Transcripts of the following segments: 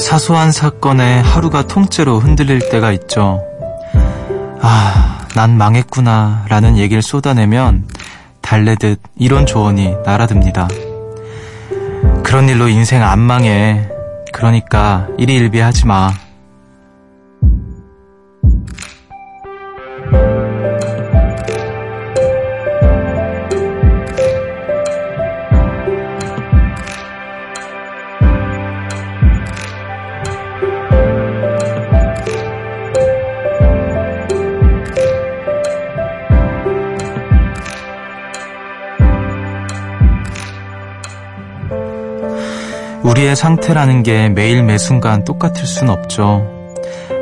사소한 사건에 하루가 통째로 흔들릴 때가 있죠. 아, 난 망했구나 라는 얘기를 쏟아내면 달래듯 이런 조언이 날아듭니다. 그런 일로 인생 안 망해. 그러니까 일희일비하지 마. 우리의 상태라는 게 매일 매순간 똑같을 순 없죠.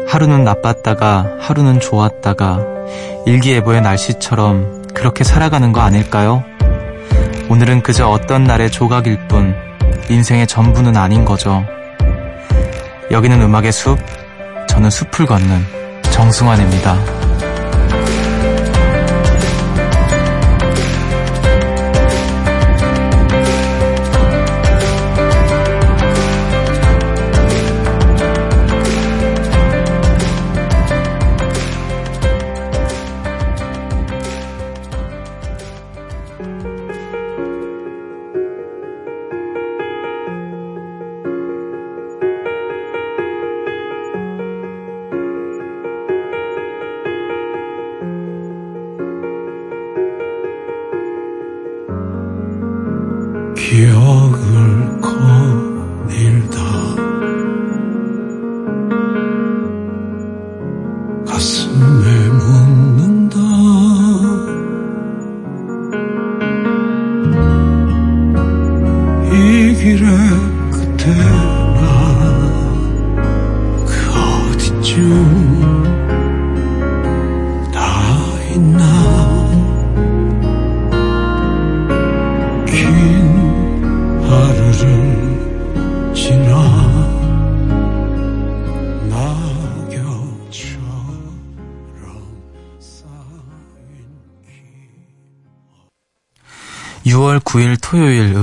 하루는 나빴다가 하루는 좋았다가 일기예보의 날씨처럼 그렇게 살아가는 거 아닐까요? 오늘은 그저 어떤 날의 조각일 뿐 인생의 전부는 아닌 거죠. 여기는 음악의 숲, 저는 숲을 걷는 정승환입니다. 6월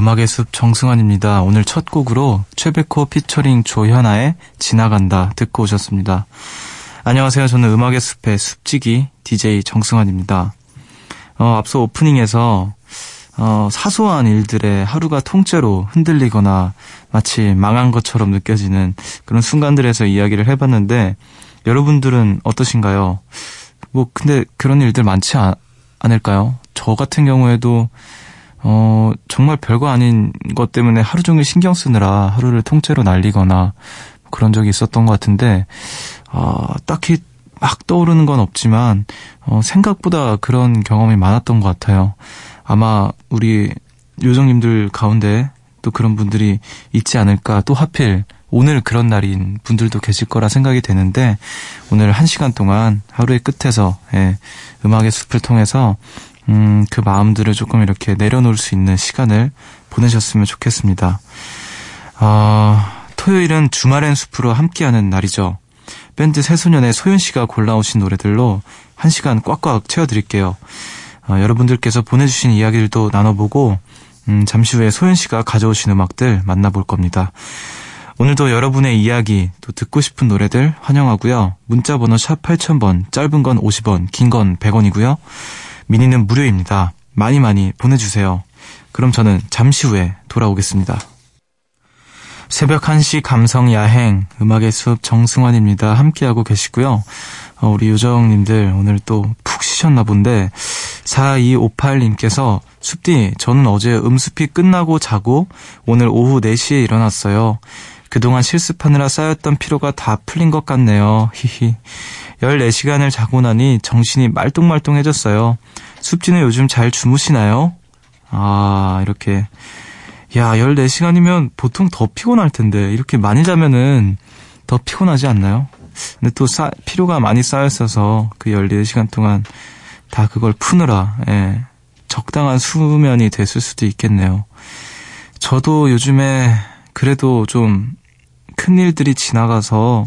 음악의 숲 정승환입니다. 오늘 첫 곡으로 최백호 피처링 조현아의 지나간다 듣고 오셨습니다. 안녕하세요. 저는 음악의 숲의 숲지기 DJ 정승환입니다. 어, 앞서 오프닝에서 어, 사소한 일들에 하루가 통째로 흔들리거나 마치 망한 것처럼 느껴지는 그런 순간들에서 이야기를 해봤는데 여러분들은 어떠신가요? 뭐 근데 그런 일들 많지 않, 않을까요? 저 같은 경우에도 어, 정말 별거 아닌 것 때문에 하루 종일 신경 쓰느라 하루를 통째로 날리거나 그런 적이 있었던 것 같은데, 어, 딱히 막 떠오르는 건 없지만, 어, 생각보다 그런 경험이 많았던 것 같아요. 아마 우리 요정님들 가운데 또 그런 분들이 있지 않을까, 또 하필 오늘 그런 날인 분들도 계실 거라 생각이 되는데, 오늘 한 시간 동안 하루의 끝에서, 예, 음악의 숲을 통해서 음, 그 마음들을 조금 이렇게 내려놓을 수 있는 시간을 보내셨으면 좋겠습니다. 어, 토요일은 주말엔 숲으로 함께하는 날이죠. 밴드 새소년의 소연 씨가 골라오신 노래들로 한 시간 꽉꽉 채워드릴게요. 어, 여러분들께서 보내주신 이야기들도 나눠보고 음, 잠시 후에 소연 씨가 가져오신 음악들 만나볼 겁니다. 오늘도 여러분의 이야기 또 듣고 싶은 노래들 환영하고요. 문자 번호 샵 8000번 짧은 건 50원 긴 건 100원이고요. 미니는 무료입니다. 많이 많이 보내주세요. 그럼 저는 잠시 후에 돌아오겠습니다. 새벽 1시 감성 야행 음악의 숲 정승환입니다. 함께하고 계시고요. 어, 우리 요정님들 오늘 또 푹 쉬셨나 본데 4258님께서 숲디 저는 어제 음습이 끝나고 자고 오늘 오후 4시에 일어났어요. 그동안 실습하느라 쌓였던 피로가 다 풀린 것 같네요. 히히. 14시간을 자고 나니 정신이 말똥말똥해졌어요. 숲지는 요즘 잘 주무시나요? 아, 이렇게. 야, 14시간이면 보통 더 피곤할 텐데, 이렇게 많이 자면은 더 피곤하지 않나요? 근데 또 쌓, 피로가 많이 쌓였어서 그 14시간 동안 다 그걸 푸느라, 예, 적당한 수면이 됐을 수도 있겠네요. 저도 요즘에 그래도 좀 큰 일들이 지나가서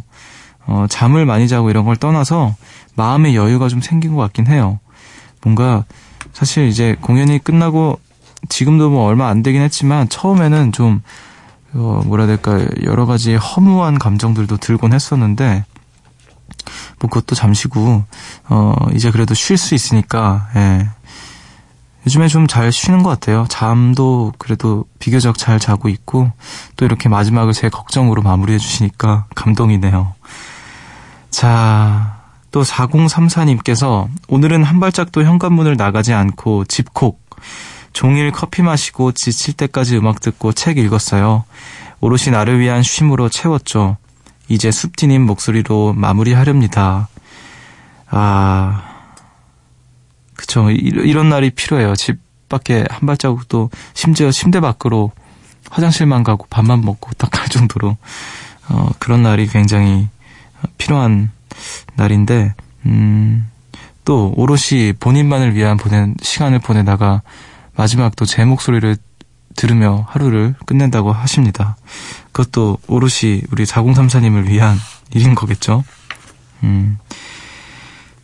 어, 잠을 많이 자고 이런 걸 떠나서 마음의 여유가 좀 생긴 것 같긴 해요. 뭔가 사실 이제 공연이 끝나고 지금도 뭐 얼마 안 되긴 했지만 처음에는 좀 어, 뭐라 해야 될까, 여러 가지 허무한 감정들도 들곤 했었는데, 뭐 그것도 잠시고, 어, 이제 그래도 쉴 수 있으니까, 예. 요즘에 좀 잘 쉬는 것 같아요. 잠도 그래도 비교적 잘 자고 있고, 또 이렇게 마지막을 제 걱정으로 마무리해 주시니까 감동이네요. 자, 또 4034님께서 오늘은 한 발짝도 현관문을 나가지 않고 집콕, 종일 커피 마시고 지칠 때까지 음악 듣고 책 읽었어요. 오롯이 나를 위한 쉼으로 채웠죠. 이제 숲디님 목소리로 마무리하렵니다. 아, 그쵸. 이런 날이 필요해요. 집 밖에 한 발자국도 심지어 침대 밖으로 화장실만 가고 밥만 먹고 딱 갈 정도로 어, 그런 날이 굉장히 필요한 날인데 음, 또 오롯이 본인만을 위한 보낸 시간을 보내다가 마지막 또 제 목소리를 들으며 하루를 끝낸다고 하십니다. 그것도 오롯이 우리 4034님을 위한 일인 거겠죠? 음.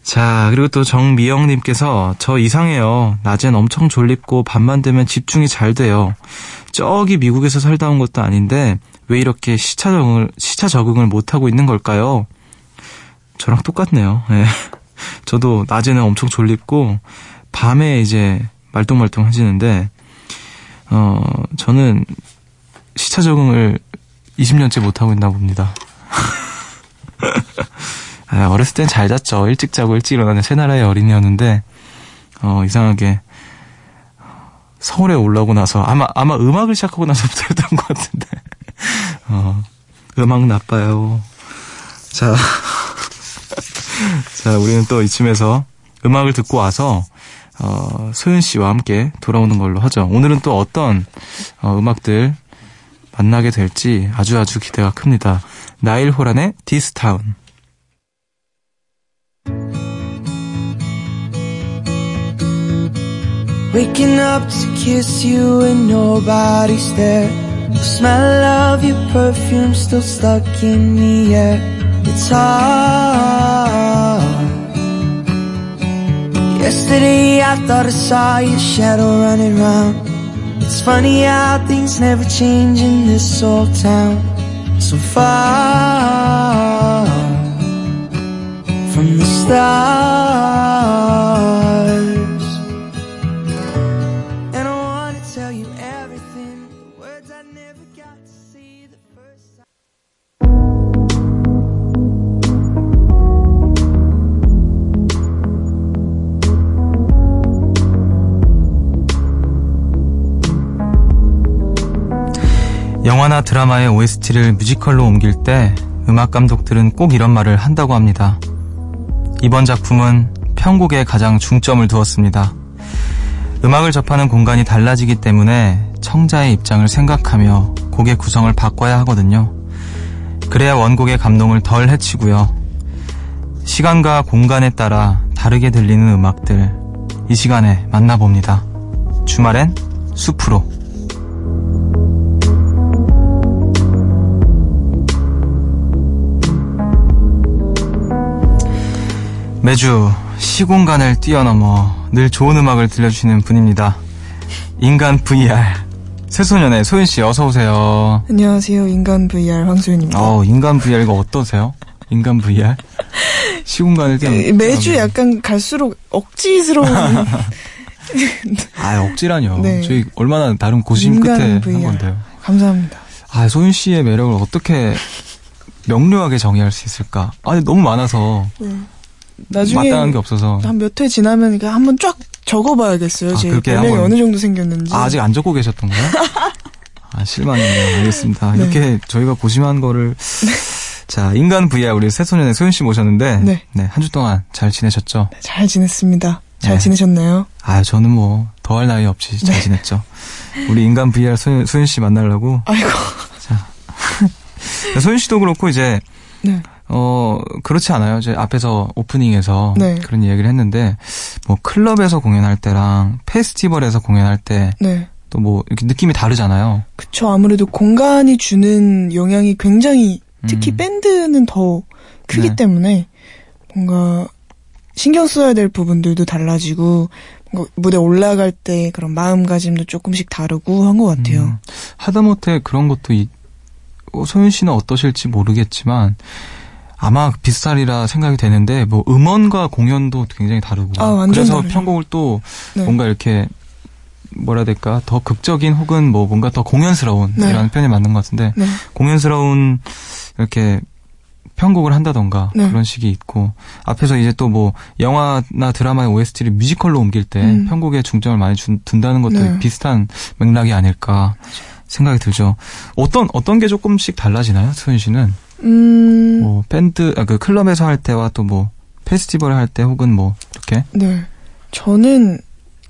자, 그리고 또 정미영님께서 저 이상해요. 낮엔 엄청 졸립고 밤만 되면 집중이 잘 돼요. 저기 미국에서 살다 온 것도 아닌데 왜 이렇게 시차 적응을, 시차 적응을 못하고 있는 걸까요? 저랑 똑같네요. 네. 저도 낮에는 엄청 졸립고 밤에 이제 말똥말똥 하시는데 어, 저는 시차 적응을 20년째 못 하고 있나 봅니다. 아, 어렸을 땐 잘 잤죠. 일찍 자고 일찍 일어나는 새 나라의 어린이였는데, 어, 이상하게, 서울에 올라오고 나서, 아마, 아마 음악을 시작하고 나서부터였던 것 같은데, 어, 음악 나빠요. 자, 자, 우리는 또 이쯤에서 음악을 듣고 와서, 어, 소윤 씨와 함께 돌아오는 걸로 하죠. 오늘은 또 어떤 어, 음악들 만나게 될지 아주 아주 기대가 큽니다. 나일 호란의 디스타운. Waking up to kiss you and nobody's there. The smell of your perfume still stuck in the air. It's hard. Yesterday I thought I saw your shadow running round. It's funny how things never change in this old town. So far from the start 영화나 드라마의 OST를 뮤지컬로 옮길 때 음악 감독들은 꼭 이런 말을 한다고 합니다. 이번 작품은 편곡에 가장 중점을 두었습니다. 음악을 접하는 공간이 달라지기 때문에 청자의 입장을 생각하며 곡의 구성을 바꿔야 하거든요. 그래야 원곡의 감동을 덜 해치고요. 시간과 공간에 따라 다르게 들리는 음악들 이 시간에 만나봅니다. 주말엔 숲으로 매주 시공간을 뛰어넘어 늘 좋은 음악을 들려주시는 분입니다. 인간 VR. 새소년의 소윤 씨 어서 오세요. 안녕하세요. 인간 VR 황소윤입니다. 어, 인간 VR 이거 어떠세요? 인간 VR? 시공간을 뛰어넘어. 매주 약간 갈수록 억지스러운. 아, 억지라뇨. 네. 저희 얼마나 다른 고심 끝에 VR. 한 건데요. 감사합니다. 아, 소윤 씨의 매력을 어떻게 명료하게 정의할 수 있을까? 아, 너무 많아서. 네. 나중에 마땅한 게 없어서 한 몇 회 지나면 한번 쫙 적어봐야겠어요. 아, 제 한번... 어느 정도 생겼는지. 아, 아직 안 적고 계셨던 거예요? 아 실망이네요. 알겠습니다. 네. 이렇게 저희가 고심한 거를 네. 자 인간 VR 우리 새소년의 소윤 씨 모셨는데 네. 네 한 주 동안 잘 지내셨죠? 네, 잘 지냈습니다. 잘 네. 지내셨나요? 아 저는 뭐 더할 나위 없이 잘 네. 지냈죠. 우리 인간 VR 소윤, 소윤 씨 만나려고. 아이고. 자 소윤 씨도 그렇고 이제. 네. 어, 그렇지 않아요. 이제 앞에서 오프닝에서 네. 그런 이야기를 했는데, 뭐, 클럽에서 공연할 때랑 페스티벌에서 공연할 때, 네. 또 뭐 이렇게 느낌이 다르잖아요. 그쵸. 아무래도 공간이 주는 영향이 굉장히, 특히 음. 밴드는 더 크기 네. 때문에, 뭔가, 신경 써야 될 부분들도 달라지고, 뭐 무대 올라갈 때 그런 마음가짐도 조금씩 다르고 한 것 같아요. 음, 하다못해 그런 것도 이, 어, 소윤 씨는 어떠실지 모르겠지만 아마 비슷하리라 생각이 되는데 뭐 음원과 공연도 굉장히 다르고 아, 그래서 다르죠. 편곡을 또 네. 뭔가 이렇게 뭐라 해야 될까 더 극적인 혹은 뭐 뭔가 더 공연스러운 네. 이라는 표현이 맞는 것 같은데 네. 공연스러운 이렇게 편곡을 한다던가 네. 그런 식이 있고 앞에서 이제 또 뭐 영화나 드라마의 OST를 뮤지컬로 옮길 때 음. 편곡에 중점을 많이 준, 둔다는 것도 네. 비슷한 맥락이 아닐까 생각이 들죠. 어떤 어떤 게 조금씩 달라지나요, 소연 씨는? 음, 뭐 밴드 아, 그 클럽에서 할 때와 또 뭐 페스티벌 할 때 혹은 뭐 이렇게 네. 저는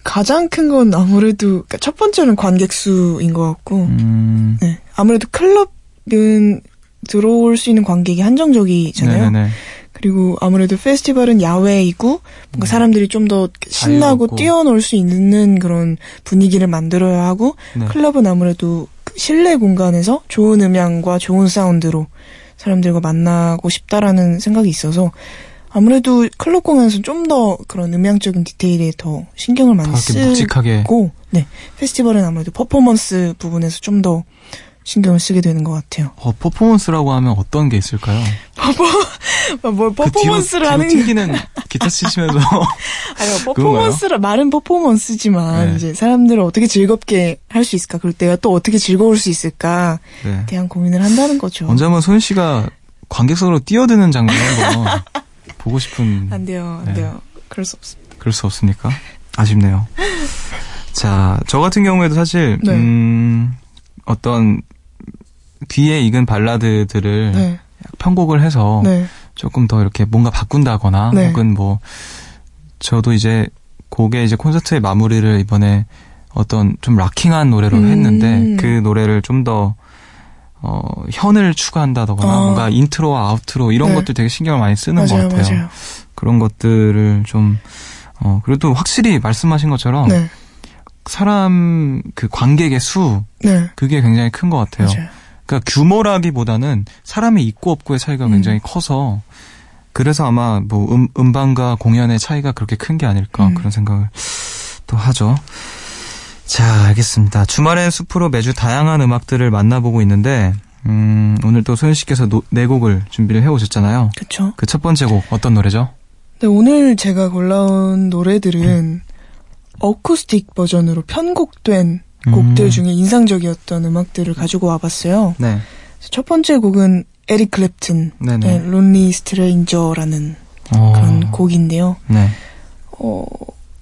가장 큰 건 아무래도 그러니까 첫 번째는 관객 수인 것 같고, 음 네. 아무래도 클럽은 들어올 수 있는 관객이 한정적이잖아요. 네네네. 그리고 아무래도 페스티벌은 야외이고 뭔가 사람들이 좀 더 신나고. 뛰어놀 수 있는 그런 분위기를 만들어야 하고 네. 클럽은 아무래도 그 실내 공간에서 좋은 음향과 좋은 사운드로 사람들과 만나고 싶다라는 생각이 있어서 아무래도 클럽 공연에서 좀 더 그런 음향적인 디테일에 더 신경을 많이 더 이렇게 묵직하게. 쓰고 네 페스티벌은 아무래도 퍼포먼스 부분에서 좀 더 신경을 쓰게 되는 것 같아요. 어, 퍼포먼스라고 하면 어떤 게 있을까요? 뭘 퍼포먼스를 그 뒤로, 하는 뒤로 튕기는 기타 치시면서 아니요, 퍼포먼스라, 말은 퍼포먼스지만, 네. 이제 사람들을 어떻게 즐겁게 할 수 있을까, 그럴 때가 또 어떻게 즐거울 수 있을까, 네. 대한 고민을 한다는 거죠. 언제 한번 소연 씨가 관객석으로 뛰어드는 장면 한번 보고 싶은 안 돼요, 안 네. 돼요. 그럴 수 없습니다. 그럴 수 없습니까? 아쉽네요. 자, 저 같은 경우에도 사실 네. 음, 어떤 귀에 익은 발라드들을 네, 편곡을 해서 네, 조금 더 이렇게 뭔가 바꾼다거나 네. 혹은 뭐 저도 이제 곡의 이제 콘서트의 마무리를 이번에 어떤 좀 락킹한 노래로 음. 했는데 그 노래를 좀더 어, 현을 추가한다거나 아. 뭔가 인트로와 아우트로 이런 네. 것들 되게 신경을 많이 쓰는 맞아요, 것 같아요. 맞아요. 그런 것들을 좀 어, 그래도 확실히 말씀하신 것처럼 네, 사람 그 관객의 수 네, 그게 굉장히 큰 것 같아요. 맞아요. 그러니까 규모라기보다는 사람이 있고 없고의 차이가 음. 굉장히 커서 그래서 아마 뭐 음, 음반과 공연의 차이가 그렇게 큰 게 아닐까 음. 그런 생각을 또 하죠. 자, 알겠습니다. 주말엔 숲으로 매주 다양한 음악들을 만나보고 있는데 음, 오늘 또 소연 씨께서 노- 네 곡을 준비를 해 오셨잖아요. 그쵸. 그첫 번째 곡 어떤 노래죠? 네, 오늘 제가 골라온 노래들은 어쿠스틱 버전으로 편곡된 곡들 음. 중에 인상적이었던 음악들을 가지고 와봤어요. 네, 첫 번째 곡은 에릭 클랩튼의 네네. Lonely Stranger라는 어, 그런 곡인데요. 네. 어,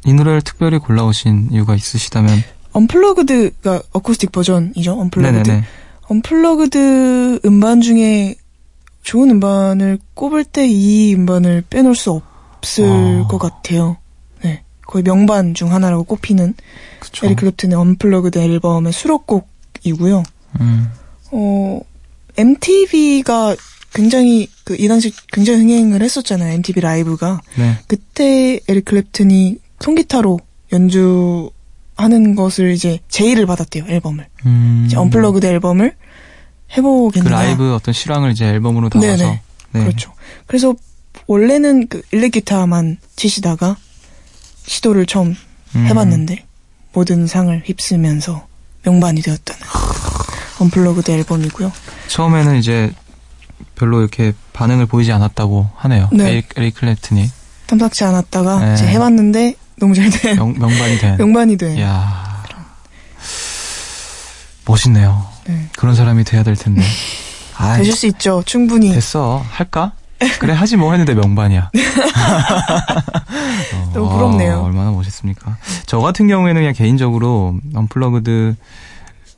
이 노래를 특별히 골라오신 이유가 있으시다면 Unplugged가 어쿠스틱 버전이죠. Unplugged. 네네네. Unplugged 음반 중에 좋은 음반을 꼽을 때 이 음반을 빼놓을 수 없을 아. 것 같아요. 네. 거의 명반 중 하나라고 꼽히는 그쵸. 에릭 클랩튼의 Unplugged 앨범의 수록곡이고요. 음. 어, MTV가 굉장히 그 이 당시 굉장히 흥행을 했었잖아요. MTV 라이브가. 네. 그때 에릭 클랩튼이 통기타로 연주하는 것을 이제 제의를 받았대요. 앨범을. 음. 이제 Unplugged 앨범을 그 해보겠느냐. 라이브 어떤 실황을 이제 앨범으로 담아서 네네. 네. 그렇죠. 그래서 원래는 그 일렉 기타만 치시다가 시도를 처음 음. 해봤는데 모든 상을 휩쓰면서 명반이 되었다는 Unplugged 앨범이고요. 처음에는 이제 별로 이렇게 반응을 보이지 않았다고 하네요. 네. 에릭, 클랩튼이 탐탁치 않았다가 네. 이제 해봤는데 너무 잘 된. 명, 명반이 된. 명반이 된. 이야. 멋있네요. 네. 그런 사람이 돼야 될 텐데. 아, 되실 수 있죠. 충분히. 됐어. 할까? 그래 하지 뭐 했는데 명반이야. 어, 너무 부럽네요. 아, 얼마나 멋있습니까? 저 같은 경우에는 그냥 개인적으로 언플러그드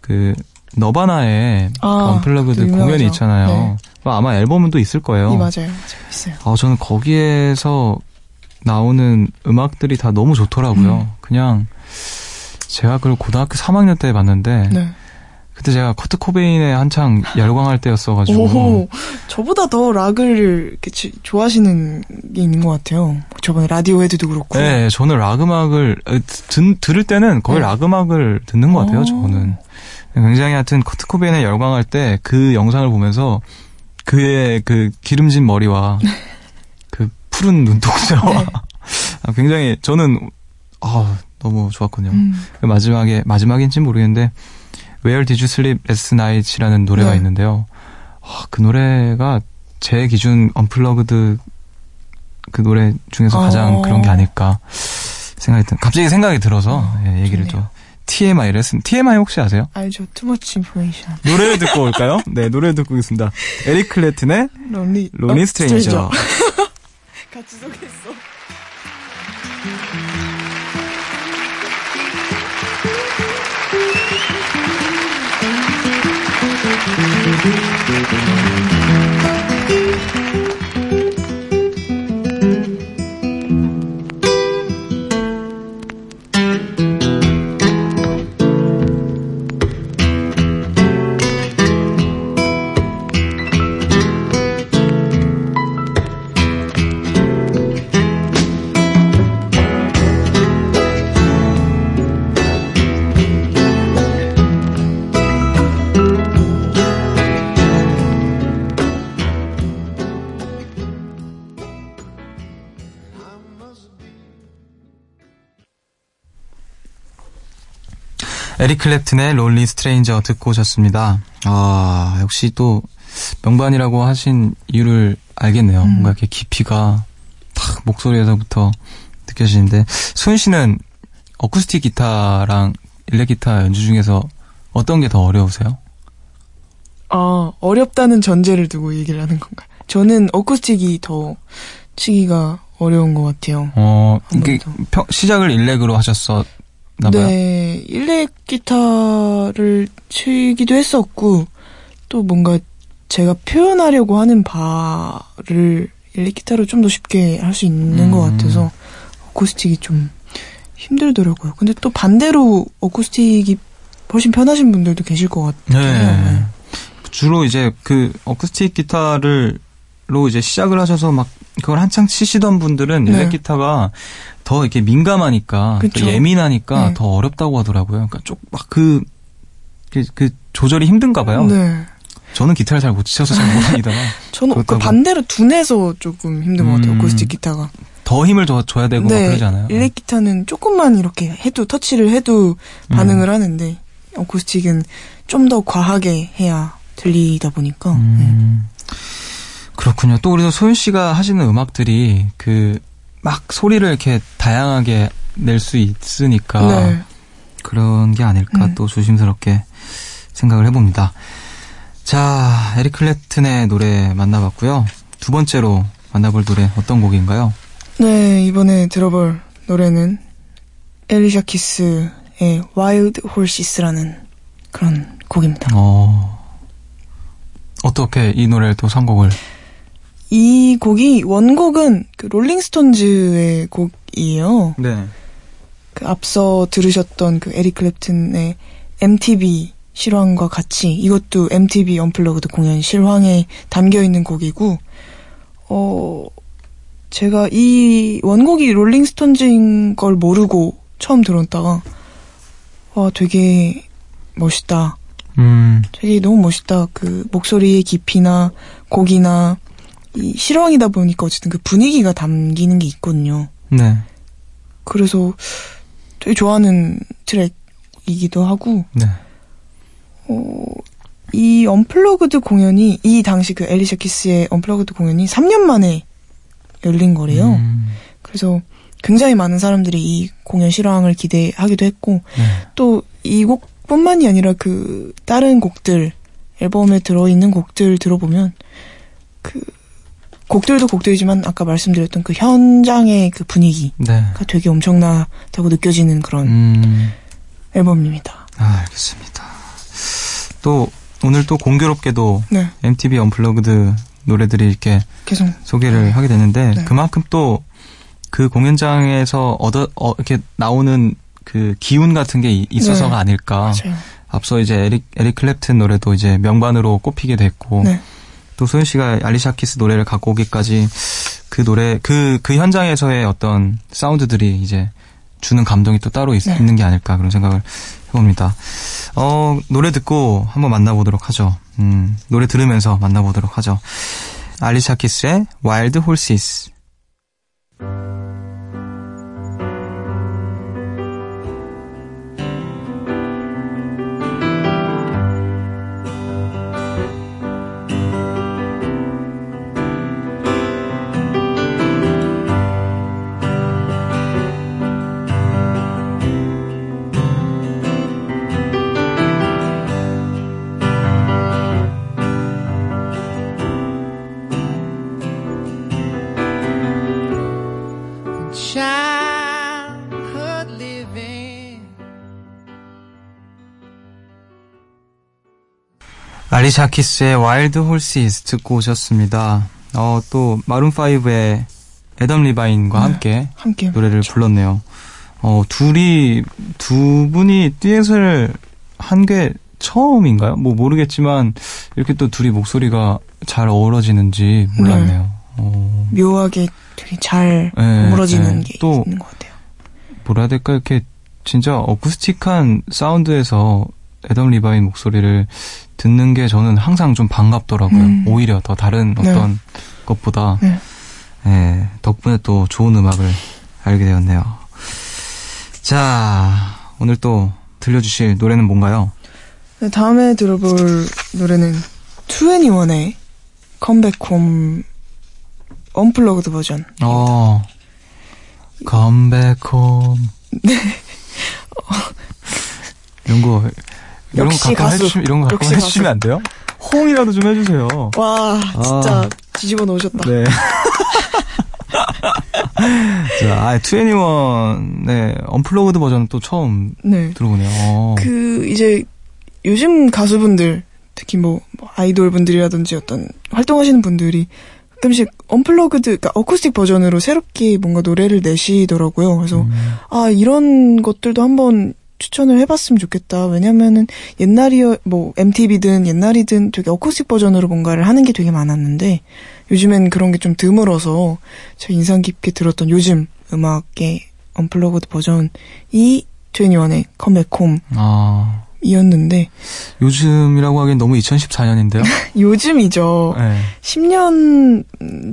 그 너바나의 아, 그 언플러그드 또 유명하죠. 공연이 있잖아요. 네. 그 아마 앨범은 또 있을 거예요. 이 맞아요. 맞아요. 있어요. 아, 저는 거기에서 나오는 음악들이 다 너무 좋더라고요. 음. 그냥 제가 그걸 고등학교 3학년 때 봤는데 네. 그때 제가 커트 코베인에 한창 열광할 때였어가지고 오, 저보다 더 락을 좋아하시는 게 있는 것 같아요. 저번에 라디오 헤드도 그렇고. 네, 저는 락 음악을 어, 드, 들을 때는 거의 네. 락 음악을 듣는 것 같아요. 오. 저는 굉장히 하여튼 커트 코베인에 열광할 때 그 영상을 보면서 그의 그 기름진 머리와 그 푸른 눈동자와 네. 아, 굉장히 저는 아 너무 좋았거든요. 음. 그 마지막에 마지막인지는 모르겠는데 Where Did You Sleep Last Night이라는 노래가 네. 있는데요. 아, 그 노래가 제 기준 언플러그드 그 노래 중에서 가장 어. 그런 게 아닐까 생각이 든 갑자기 생각이 들어서 어, 예, 얘기를 좋네요. 좀 TMI를 했습니다. TMI 혹시 아세요? 알죠. Too much information. 노래를 듣고 올까요? 네, 노래를 듣고 오겠습니다. 에릭 클레튼의 론리. 로니 어, 스트레인저. 같이 소개했어. 에릭 클랩튼의 Lonely Stranger 듣고 오셨습니다. 아, 역시 또 명반이라고 하신 이유를 알겠네요. 음. 뭔가 이렇게 깊이가 탁 목소리에서부터 느껴지는데 소연 씨는 어쿠스틱 기타랑 일렉 기타 연주 중에서 어떤 게 더 어려우세요? 아, 어렵다는 전제를 두고 얘기를 하는 건가요? 저는 어쿠스틱이 더 치기가 어려운 것 같아요. 어, 이게. 평- 시작을 일렉으로 하셨었나 봐요. 네, 일렉 기타를 치기도 했었고, 또 뭔가 제가 표현하려고 하는 바를 일렉 기타로 좀 더 쉽게 할 수 있는 음. 것 같아서, 어쿠스틱이 좀 힘들더라고요. 근데 또 반대로 어쿠스틱이 훨씬 편하신 분들도 계실 것 같아요. 네. 주로 이제 그 어쿠스틱 기타를 로 이제 시작을 하셔서 막 그걸 한창 치시던 분들은 네. 일렉 기타가 더 이렇게 민감하니까 또 그쵸. 예민하니까 네. 더 어렵다고 하더라고요. 그러니까 쪽막그 그, 그 조절이 힘든가 봐요. 네. 저는 기타를 잘 못 치셔서 잘 모르겠다가 저는 그. 반대로 둔해서 조금 힘든 것 같아요, 음. 어쿠스틱 기타가. 더 힘을 줘, 줘야 되고 막 그러지 않아요? 일렉 기타는 조금만 이렇게 해도 터치를 해도 음. 반응을 하는데 어쿠스틱은 좀 더 과하게 해야 들리다 보니까 네. 음, 그렇군요. 또 그래서 소윤 씨가 하시는 음악들이 그 막 소리를 이렇게 다양하게 낼 수 있으니까 네. 그런 게 아닐까 음. 또 조심스럽게 생각을 해봅니다. 자, 에릭 클랩튼의 노래 만나봤고요. 두 번째로 만나볼 노래 어떤 곡인가요? 네, 이번에 들어볼 노래는 엘리샤 키스의 Wild Horses라는 그런 곡입니다. 어, 어떻게 이 노래를 또 선곡을? 이 곡이 원곡은 그 롤링스톤즈의 곡이에요. 네. 그 앞서 들으셨던 그 에릭 클랩튼의 MTV 실황과 같이 이것도 MTV Unplugged 공연 실황에 담겨 있는 곡이고 어 제가 이 원곡이 롤링스톤즈인 걸 모르고 처음 들었다가 와 되게 멋있다. 음, 되게 너무 멋있다. 그 목소리의 깊이나 곡이나 이 실황이다 보니까 어쨌든 그 분위기가 담기는 게 있거든요. 네. 그래서 되게 좋아하는 트랙이기도 하고, 네. 어, 이 Unplugged 공연이, 이 당시 그 엘리샤 키스의 Unplugged 공연이 3년 만에 열린 거래요. 음, 그래서 굉장히 많은 사람들이 이 공연 실황을 기대하기도 했고, 네. 또이 곡뿐만이 아니라 그 다른 곡들, 앨범에 들어있는 곡들 들어보면, 그, 곡들도 곡들이지만 아까 말씀드렸던 그 현장의 그 분위기가 네. 되게 엄청나다고 느껴지는 그런 음, 앨범입니다. 아, 알겠습니다. 또, 오늘 또 공교롭게도 네, MTV 언플러그드 노래들이 이렇게 계속 소개를 하게 됐는데 네. 그만큼 또 그 공연장에서 얻어 어, 이렇게 나오는 그 기운 같은 게 이- 있어서가 네. 아닐까. 맞아요. 앞서 이제 에릭 에릭 클랩튼 노래도 이제 명반으로 꼽히게 됐고 네, 또 소연 씨가 알리샤 키스 노래를 갖고 오기까지 그 노래 그그 현장에서의 어떤 사운드들이 이제 주는 감동이 또 따로 있, 네. 는게 아닐까 그런 생각을 해봅니다. 어 노래 듣고 한번 만나보도록 하죠. 음 노래 들으면서 만나보도록 하죠. 알리샤 키스의 Wild Horses. 알리샤 키스의 Wild Horses 듣고 오셨습니다. 어, 또, 마룬 5의 애덤 리바인과 네. 함께 함께 노래를 불렀네요. 어, 둘이, 두 분이 듀엣을 한 게 처음인가요? 뭐 모르겠지만, 이렇게 또 둘이 목소리가 잘 어우러지는지 몰랐네요. 어, 묘하게 되게 잘 네, 어우러지는 네. 게또 있는 것 같아요. 뭐라 해야 될까, 이렇게 진짜 어쿠스틱한 사운드에서 애덤 리바인 목소리를 듣는 게 저는 항상 좀 반갑더라고요. 음. 오히려 더 다른 네. 어떤 것보다. 네. 예, 덕분에 또 좋은 음악을 알게 되었네요. 자, 오늘 또 들려주실 노래는 뭔가요? 네, 다음에 들어볼 노래는 2NE1의 Come Back Home Unplugged 버전. 어, Come Back Home. 네. 이런 거, 이런 거 역시 가끔. 해주시면, 이런 거 가끔. 해주시면 안 돼요? 호응이라도 좀 해주세요. 와, 진짜 아. 뒤집어 놓으셨다. 네. 자, 아, 2NE1의 언플러그드 버전은 또 처음 네. 들어보네요. 어. 그 이제 요즘 가수분들 특히 뭐, 뭐 아이돌 분들이라든지 어떤 활동하시는 분들이 가끔씩 언플러그드 그러니까 어쿠스틱 버전으로 새롭게 뭔가 노래를 내시더라고요. 그래서 음. 아 이런 것들도 한번 추천을 해봤으면 좋겠다. 왜냐면은 옛날이 뭐 MTV든 옛날이든 되게 어쿠스틱 버전으로 뭔가를 하는 게 되게 많았는데 요즘엔 그런 게 좀 드물어서 제가 인상 깊게 들었던 요즘 음악의 언플러그드 버전이 21의 컴백홈 아, 이었는데 요즘이라고 하기엔 너무 2014년인데요? 요즘이죠. 네. 10년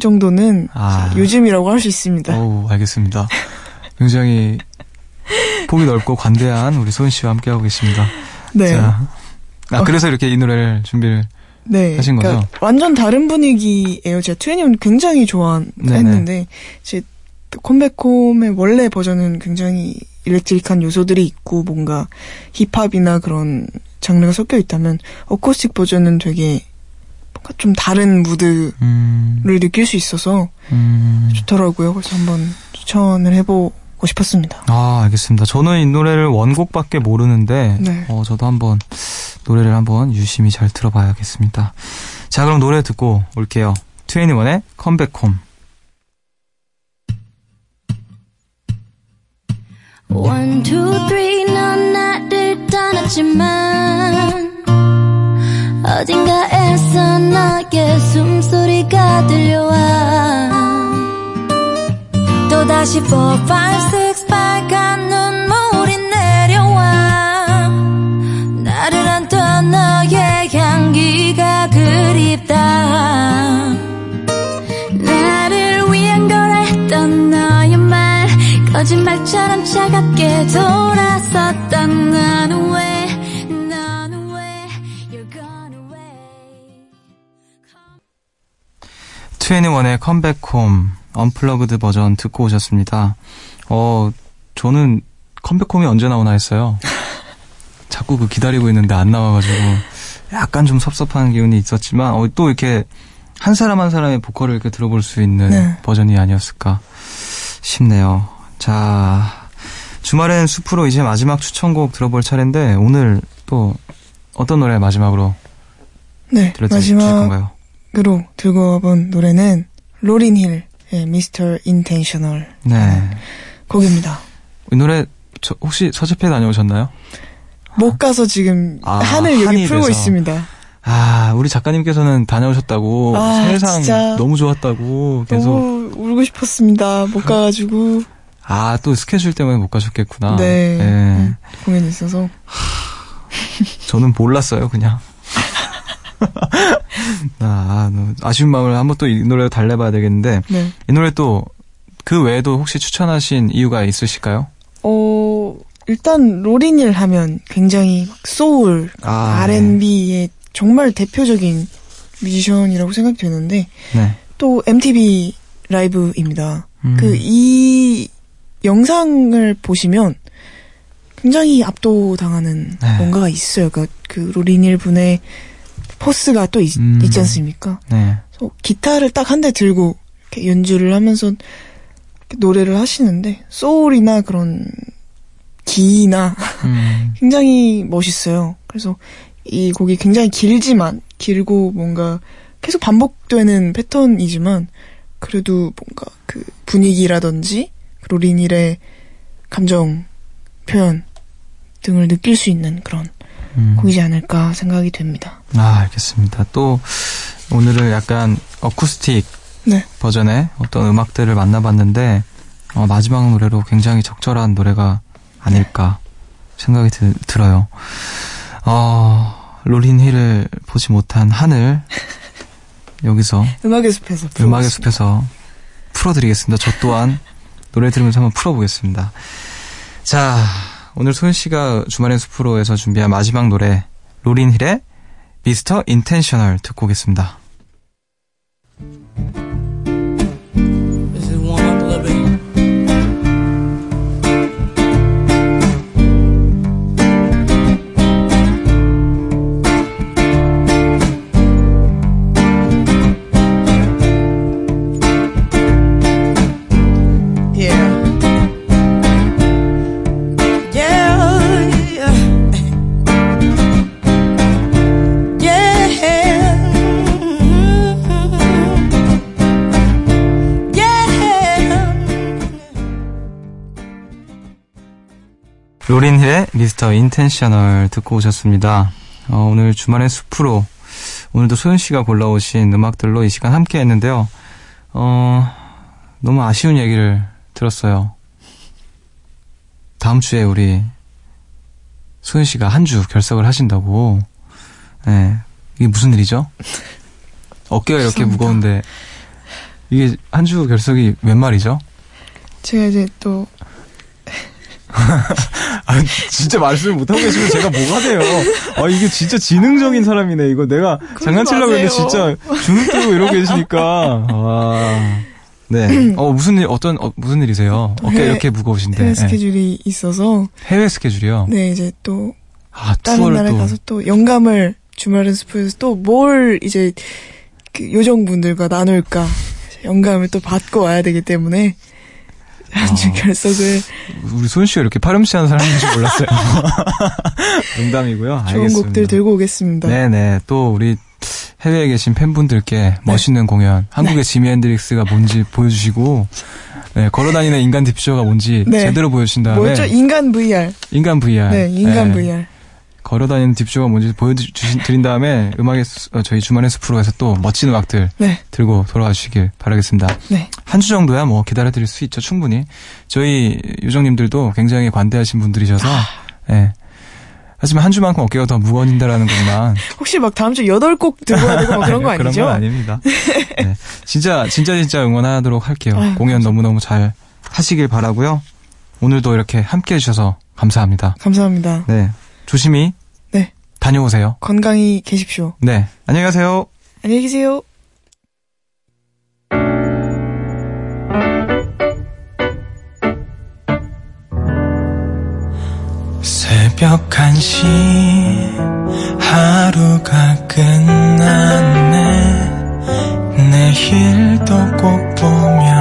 정도는 아. 요즘이라고 할 수 있습니다. 어우, 알겠습니다. 굉장히 폭이 넓고 관대한 우리 소은 씨와 함께하고 계십니다. 네. 자. 아, 그래서 이렇게 이 노래를 준비를. 네. 하신 거죠? 완전 다른 분위기예요. 제가 트웬티원 굉장히 좋아했는데 제 컴백홈의 원래 버전은 굉장히 일렉트릭한 요소들이 있고 뭔가 힙합이나 그런 장르가 섞여 있다면 어쿠스틱 버전은 되게 뭔가 좀 다른 무드를 음, 느낄 수 있어서 음. 좋더라고요. 그래서 한번 추천을 해보 고 싶었습니다. 아, 알겠습니다. 저는 이 노래를 원곡밖에 모르는데, 네. 어, 저도 한번 노래를 한번 유심히 잘 들어봐야겠습니다. 자, 그럼 노래 듣고 올게요. 2NE1의 컴백홈. One, two, three, 넌 나를 떠났지만 어딘가에서 너의 숨소리가 들려와 또다시 five, six 빨간 눈물이 내려와. 나를 안던 너의 향기가 그립다. 나를 위한 거라 했던 너의 말 거짓말처럼 차갑게 돌아섰던 나는 왜 2NE1의 컴백홈 언플러그드 버전 듣고 오셨습니다. 어, 저는 컴백홈이 언제 나오나 했어요. 자꾸 그 기다리고 있는데 안 나와가지고 약간 좀 섭섭한 기운이 있었지만 어, 또 이렇게 한 사람 한 사람의 보컬을 이렇게 들어볼 수 있는 네. 버전이 아니었을까 싶네요. 자, 주말엔 숲으로 이제 마지막 추천곡 들어볼 차례인데 오늘 또 어떤 노래 마지막으로 네. 건가요? 마지막으로 들고 와본 노래는 로린 힐 의 Mr. Intentional 네. 곡입니다. 이 노래 저, 혹시 서재페 다녀오셨나요? 못 가서 지금 아, 한을 여기 한이 풀고. 있습니다. 아, 우리 작가님께서는 다녀오셨다고 아, 세상 진짜. 너무 좋았다고 계속 너무 울고 싶었습니다. 못 가가지고 아, 또 스케줄 때문에 못 가셨겠구나. 네 예. 음, 공연이 있어서 저는 몰랐어요, 그냥. 아, 너무 아쉬운 마음을 한번 또 이 노래로 달래봐야 되겠는데 네. 이 노래 또 그 외에도 혹시 추천하신 이유가 있으실까요? 어 일단 로린 힐 하면 굉장히 막 소울, 아, R&B의 정말 대표적인 뮤지션이라고 생각되는데 네. 또 MTV 라이브입니다. 음. 그이 영상을 보시면 굉장히 압도당하는 네. 뭔가가 있어요. 그, 그 로린일 분의 포스가 또 있, 음. 있지 않습니까? 네. 기타를 딱 한 대 들고 이렇게 연주를 하면서 노래를 하시는데 소울이나 그런 기나 음, 굉장히 멋있어요. 그래서 이 곡이 굉장히 길지만 길고 뭔가 계속 반복되는 패턴이지만 그래도 뭔가 그 분위기라든지 그리고 리닐의 감정 표현 등을 느낄 수 있는 그런 음. 곡이지 않을까 생각이 됩니다. 아, 알겠습니다. 또 오늘은 약간 어쿠스틱 네. 버전의 어떤 음악들을 만나봤는데 어, 마지막 노래로 굉장히 적절한 노래가 아닐까 생각이 드- 들어요. 어, 로린 힐을 보지 못한 한을 여기서 음악의 숲에서 음악의 숲에서 풀어드리겠습니다. 저 또한 노래 들으면서 한번 풀어보겠습니다. 자, 오늘 소연 씨가 주말의 숲으로에서 준비한 마지막 노래 로린 힐의 Mr. Intentional 듣고 오겠습니다. 힐의 미스터 인텐셔널 듣고 오셨습니다. 어, 오늘 주말의 숲으로 오늘도 소연 씨가 골라오신 음악들로 이 시간 함께 했는데요. 어, 너무 아쉬운 얘기를 들었어요. 다음 주에 우리 소연 씨가 한 주 결석을 하신다고. 예. 이게 무슨 일이죠? 어깨가 이렇게. 무거운데 이게 한 주 결석이 웬 말이죠? 제가 이제 또 아, 진짜 말씀을 못하고 계시면 제가 뭐가 돼요? 아, 이게 진짜 지능적인 사람이네. 이거 내가 장난치려고 했는데. 진짜 주눅 들고 이러고 계시니까. 와. 네. 어, 무슨 일, 어떤, 어, 무슨 일이세요? 어깨 이렇게 무거우신데. 해외 네. 스케줄이 있어서 해외 스케줄이요? 네 이제 또 아, 다른 나라에 또. 가서 또 영감을 주말의 숲에서 또 뭘 이제 그 요정분들과 나눌까 영감을 또 받고 와야 되기 때문에 한주 아. 결석을 우리 소연 씨가 이렇게 파렴치한 사람인 줄 몰랐어요. 농담이고요. 좋은 알겠습니다. 곡들 들고 오겠습니다. 네네. 또 우리 해외에 계신 팬분들께 멋있는 공연, 한국의 지미 핸드릭스가 뭔지 보여주시고, 네, 걸어다니는 인간 디퓨저가 뭔지 네. 제대로 보여주신 다음에 뭐였죠? 인간 VR. 인간 VR. 네, 인간 네, VR. 걸어다니는 디퓨저가 뭔지 보여드린 다음에 음악의 수- 어, 저희 주말의 숲으로에서 또 멋진 음악들 네, 들고 돌아와 주시길 바라겠습니다. 네. 한주 정도야 뭐 기다려드릴 수 있죠 충분히. 저희 요정님들도 굉장히 관대하신 분들이셔서. 아. 예. 하지만 한 주만큼 어깨가 더 무거워진다라는 것만 혹시 막 다음 주 여덟 곡 들고 와야 되고 막 그런 거 그런 아니죠? 건 아닙니다. 네. 진짜 진짜 진짜 응원하도록 할게요. 아유, 공연 너무 너무 잘 하시길 바라고요. 오늘도 이렇게 함께 해주셔서 감사합니다. 감사합니다. 네, 조심히 네. 다녀오세요. 건강히 계십시오. 네, 안녕히 가세요. 안녕히 계세요. 새벽 1시 하루가 끝났네 내일도 꼭 보면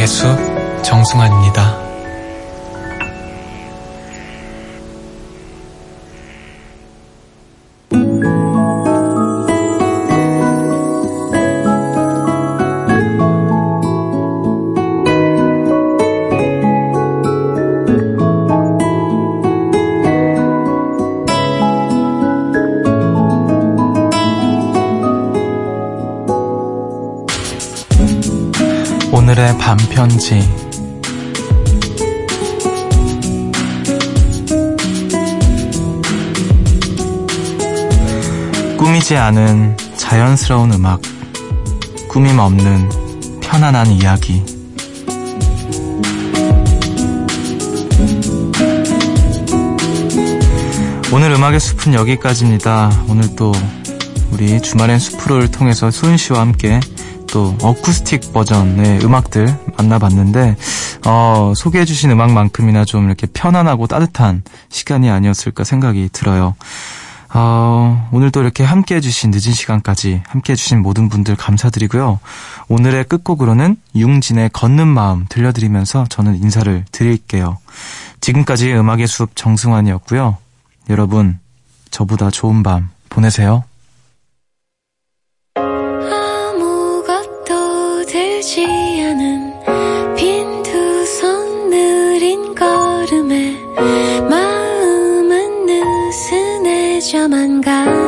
음악의 숲 정승환입니다 반편지 꾸미지 않은 자연스러운 음악 꾸밈 없는 편안한 이야기 오늘 음악의 숲은 여기까지입니다. 오늘 또 우리 주말엔 숲으로를 통해서 소은 씨와 함께 또 어쿠스틱 버전의 음악들 만나봤는데 어, 소개해주신 음악만큼이나 좀 이렇게 편안하고 따뜻한 시간이 아니었을까 생각이 들어요. 어, 오늘도 이렇게 함께 해주신 늦은 시간까지 함께 해주신 모든 분들 감사드리고요. 오늘의 끝곡으로는 융진의 걷는 마음 들려드리면서 저는 인사를 드릴게요. 지금까지 음악의 숲 정승환이었고요. 여러분, 저보다 좋은 밤 보내세요. 느슨해져만 가